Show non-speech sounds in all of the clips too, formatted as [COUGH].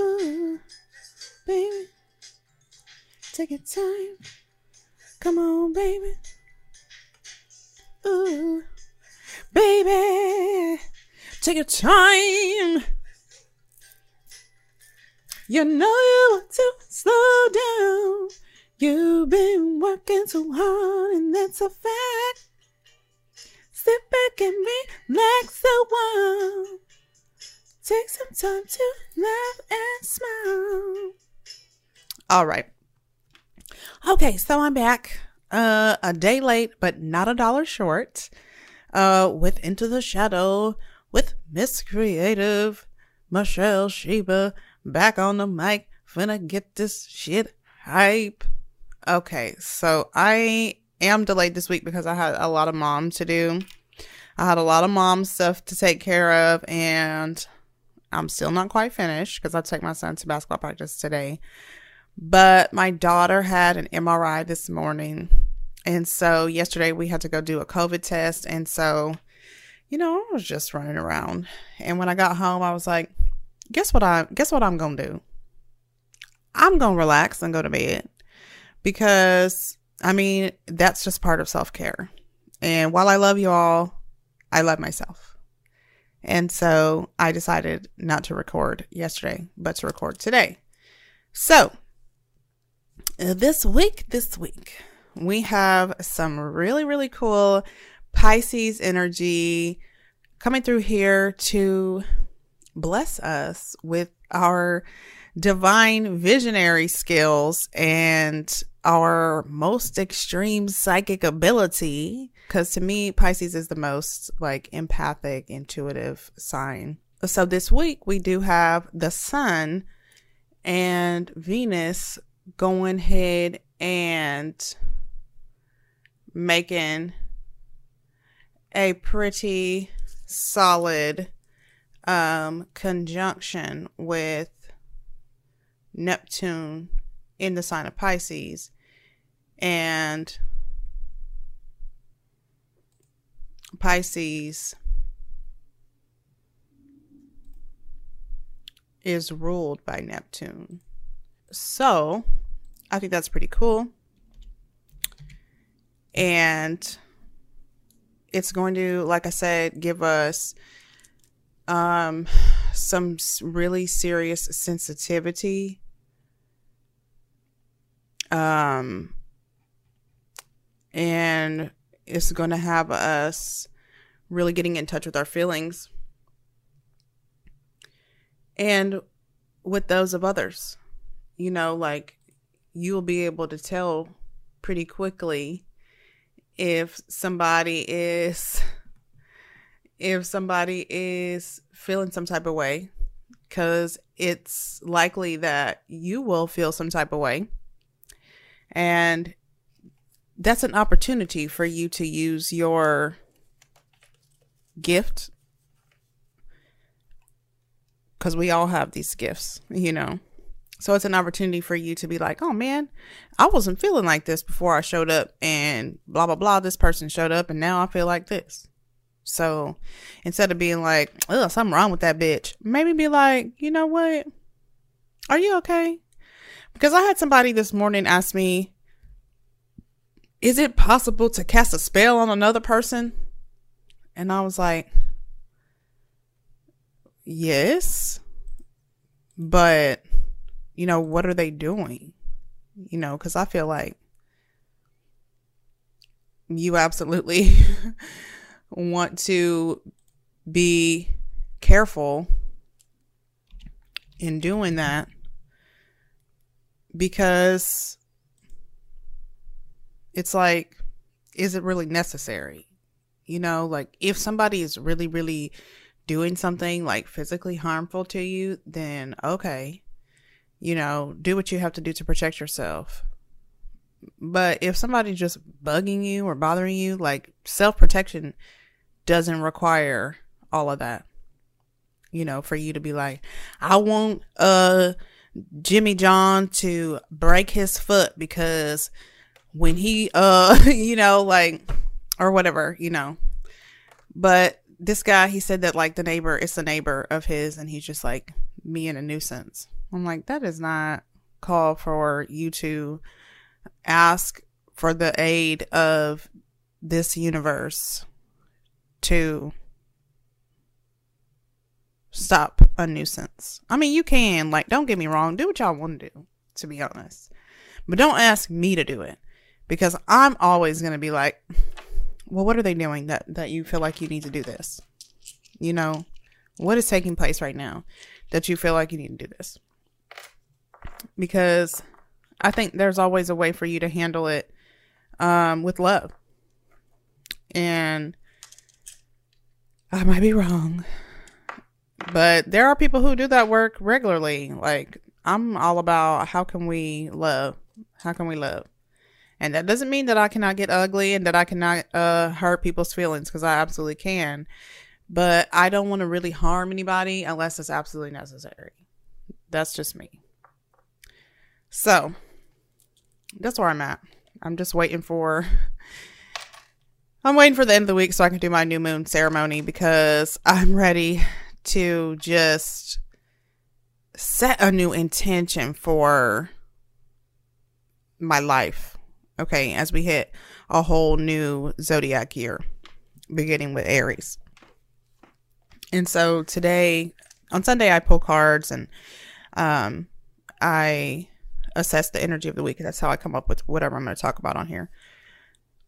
Ooh, baby. Take your time. Come on, baby. Ooh, baby. Take your time. You know you want to slow down. You've been working too hard, and that's a fact. Sit back and relax a while. Take some time to laugh and smile. All right. Okay, so I'm back. Uh, a day late, but not a dollar short. Uh, with Into the Shadow with Miss Creative Michelle Sheba back on the mic. Finna get this shit hype. Okay, so I am delayed this week because I had a lot of mom to do. I had a lot of mom stuff to take care of, and I'm still not quite finished because I take my son to basketball practice today. But my daughter had an MRI this morning. And so yesterday we had to go do a COVID test. And so, you know, I was just running around. And when I got home, I was like, guess what I guess what I'm gonna do? I'm gonna relax and go to bed. Because I mean, that's just part of self care. And while I love you all, I love myself. And so I decided not to record yesterday, but to record today. So uh, this week, this week, we have some really, really cool Pisces energy coming through here to bless us with our divine visionary skills and our most extreme psychic ability. Because to me, Pisces is the most like empathic, intuitive sign. So this week we do have the sun and Venus going ahead and making a pretty solid um, conjunction with Neptune in the sign of Pisces. And Pisces is ruled by Neptune. So I think that's pretty cool. And it's going to, like I said, give us um, some really serious sensitivity. Um, and it's going to have us really getting in touch with our feelings and with those of others. You know, like you'll be able to tell pretty quickly if somebody is if somebody is feeling some type of way because it's likely that you will feel some type of way and that's an opportunity for you to use your gift because we all have these gifts you know so it's an opportunity for you to be like, oh man, I wasn't feeling like this before I showed up and blah, blah, blah. This person showed up and now I feel like this. So instead of being like, oh, something wrong with that bitch, maybe be like, you know what? Are you okay? Because I had somebody this morning ask me, is it possible to cast a spell on another person? And I was like, yes, but you know, what are they doing? You know, because I feel like you absolutely [LAUGHS] want to be careful in doing that because it's like, is it really necessary? You know, like if somebody is really, really doing something like physically harmful to you, then okay, you know, do what you have to do to protect yourself. But if somebody's just bugging you or bothering you, like self protection doesn't require all of that. You know, for you to be like, I want uh Jimmy John to break his foot because when he uh [LAUGHS] you know like or whatever, you know. But this guy he said that like the neighbor it's a neighbor of his and he's just like me in a nuisance. I'm like that is not call for you to ask for the aid of this universe to stop a nuisance. I mean, you can, like, don't get me wrong, do what y'all want to do, to be honest. But don't ask me to do it because I'm always going to be like, well, what are they doing that, that you feel like you need to do this? You know, what is taking place right now that you feel like you need to do this? Because I think there's always a way for you to handle it um, with love. And I might be wrong, but there are people who do that work regularly. Like, I'm all about how can we love? How can we love? And that doesn't mean that I cannot get ugly and that I cannot uh, hurt people's feelings because I absolutely can. But I don't want to really harm anybody unless it's absolutely necessary. That's just me. So, that's where I'm at. I'm just waiting for I'm waiting for the end of the week so I can do my new moon ceremony because I'm ready to just set a new intention for my life. Okay, as we hit a whole new zodiac year, beginning with Aries. And so today, on Sunday, I pull cards and um, I assess the energy of the week. That's how I come up with whatever I'm going to talk about on here.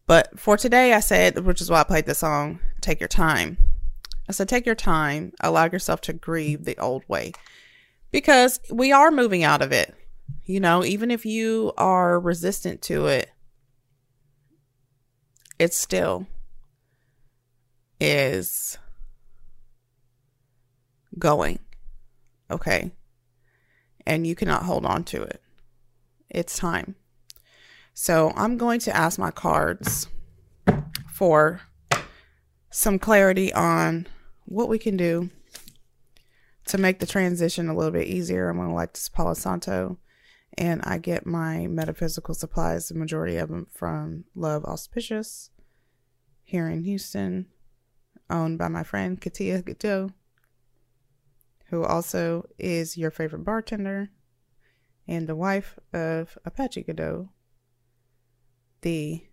But for today, I said, which is why I played the song, Take Your Time. I said, take your time, allow yourself to grieve the old way because we are moving out of it. You know, even if you are resistant to it, it still is going. Okay. And you cannot hold on to it it's time. So I'm going to ask my cards for some clarity on what we can do to make the transition a little bit easier. I'm going to like this Palo Santo, and I get my metaphysical supplies, the majority of them from Love Auspicious here in Houston, owned by my friend Katia Godot, who also is your favorite bartender and the wife of Apache Godot, the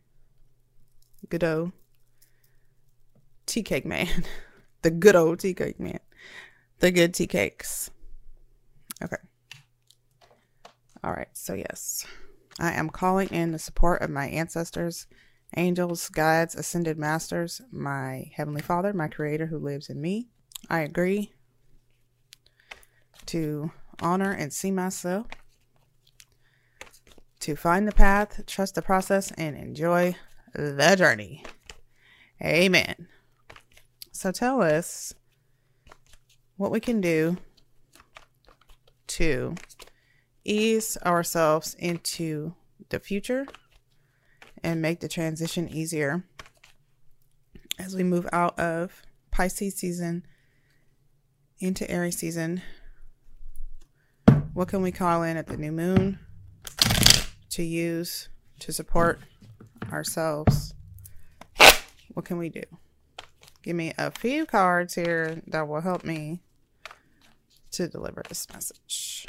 Godot tea cake man, [LAUGHS] the good old tea cake man, the good tea cakes. Okay. All right. So, yes, I am calling in the support of my ancestors, angels, guides, ascended masters, my heavenly father, my creator who lives in me. I agree to honor and see myself to find the path, trust the process, and enjoy the journey. Amen. So tell us what we can do to ease ourselves into the future and make the transition easier as we move out of Pisces season into Aries season. What can we call in at the new moon? to use to support ourselves, what can we do? Give me a few cards here that will help me to deliver this message.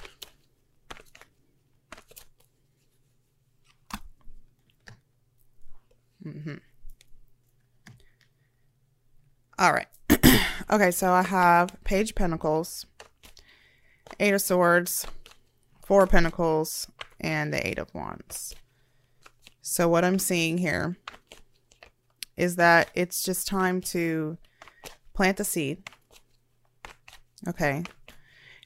Mm-hmm. All right. [CLEARS THROAT] okay, so I have Page Pentacles, Eight of Swords, Four Pentacles, and the Eight of Wands. So what I'm seeing here is that it's just time to plant the seed. Okay.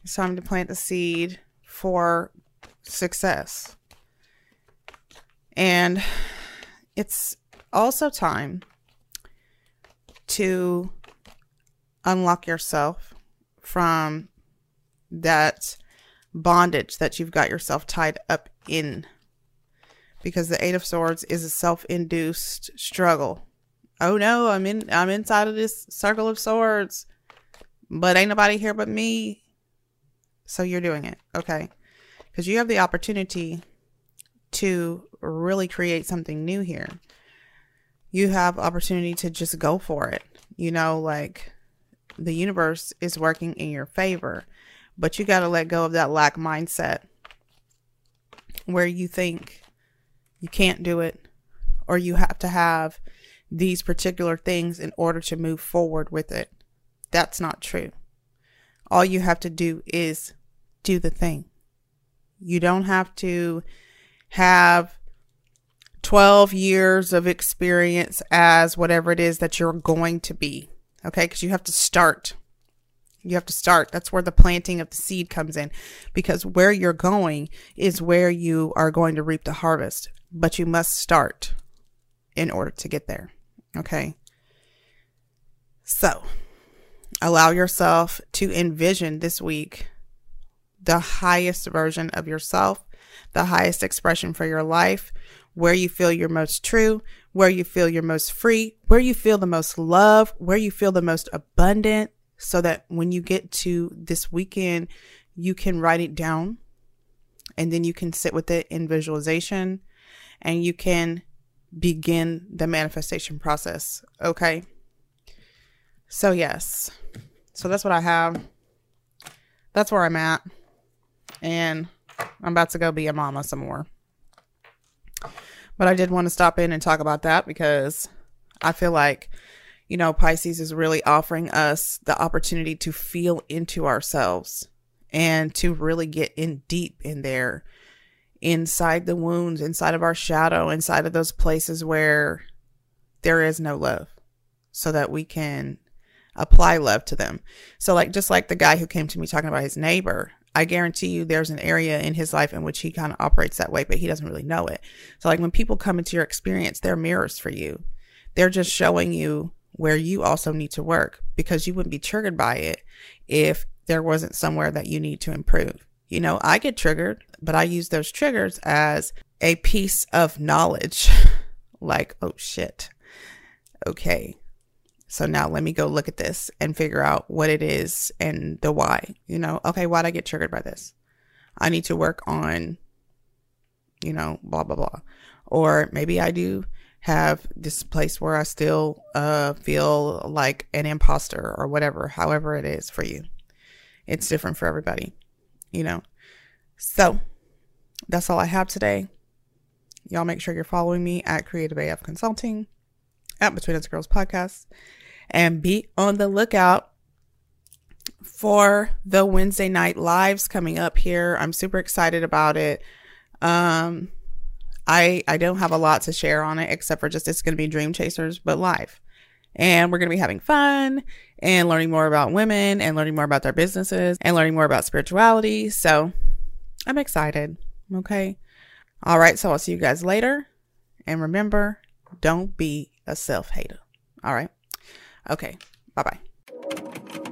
It's time to plant the seed for success. And it's also time to unlock yourself from that bondage that you've got yourself tied up in. Because the Eight of Swords is a self-induced struggle. Oh no, I'm in I'm inside of this circle of swords. But ain't nobody here but me. So you're doing it. Okay. Because you have the opportunity to really create something new here. You have opportunity to just go for it. You know, like the universe is working in your favor, but you got to let go of that lack mindset where you think you can't do it or you have to have these particular things in order to move forward with it. That's not true. All you have to do is do the thing. You don't have to have 12 years of experience as whatever it is that you're going to be. Okay. Because you have to start. You have to start. That's where the planting of the seed comes in because where you're going is where you are going to reap the harvest, but you must start in order to get there. Okay. So allow yourself to envision this week the highest version of yourself, the highest expression for your life, where you feel you're most true, where you feel you're most free, where you feel the most love, where you feel the most abundant, so that when you get to this weekend, you can write it down and then you can sit with it in visualization and you can begin the manifestation process. Okay. So, yes. So, that's what I have. That's where I'm at. And I'm about to go be a mama some more. But I did want to stop in and talk about that because I feel like, you know, Pisces is really offering us the opportunity to feel into ourselves and to really get in deep in there, inside the wounds, inside of our shadow, inside of those places where there is no love, so that we can apply love to them. So, like, just like the guy who came to me talking about his neighbor, I guarantee you there's an area in his life in which he kind of operates that way, but he doesn't really know it. So, like when people come into your experience, they're mirrors for you. They're just showing you where you also need to work because you wouldn't be triggered by it if there wasn't somewhere that you need to improve. You know, I get triggered, but I use those triggers as a piece of knowledge [LAUGHS] like, oh shit. Okay, so now let me go look at this and figure out what it is and the why. You know, okay, why'd I get triggered by this? I need to work on, you know, blah, blah, blah. Or maybe I do have this place where I still uh, feel like an imposter or whatever, however it is for you. It's different for everybody, you know. So that's all I have today. Y'all make sure you're following me at Creative AF Consulting, at Between Us Girls Podcast and be on the lookout for the Wednesday night lives coming up here. I'm super excited about it. Um, I I don't have a lot to share on it except for just it's going to be Dream Chasers, but live. And we're going to be having fun and learning more about women and learning more about their businesses and learning more about spirituality. So I'm excited. Okay. All right. So I'll see you guys later. And remember, don't be a self hater. All right. Okay. Bye bye.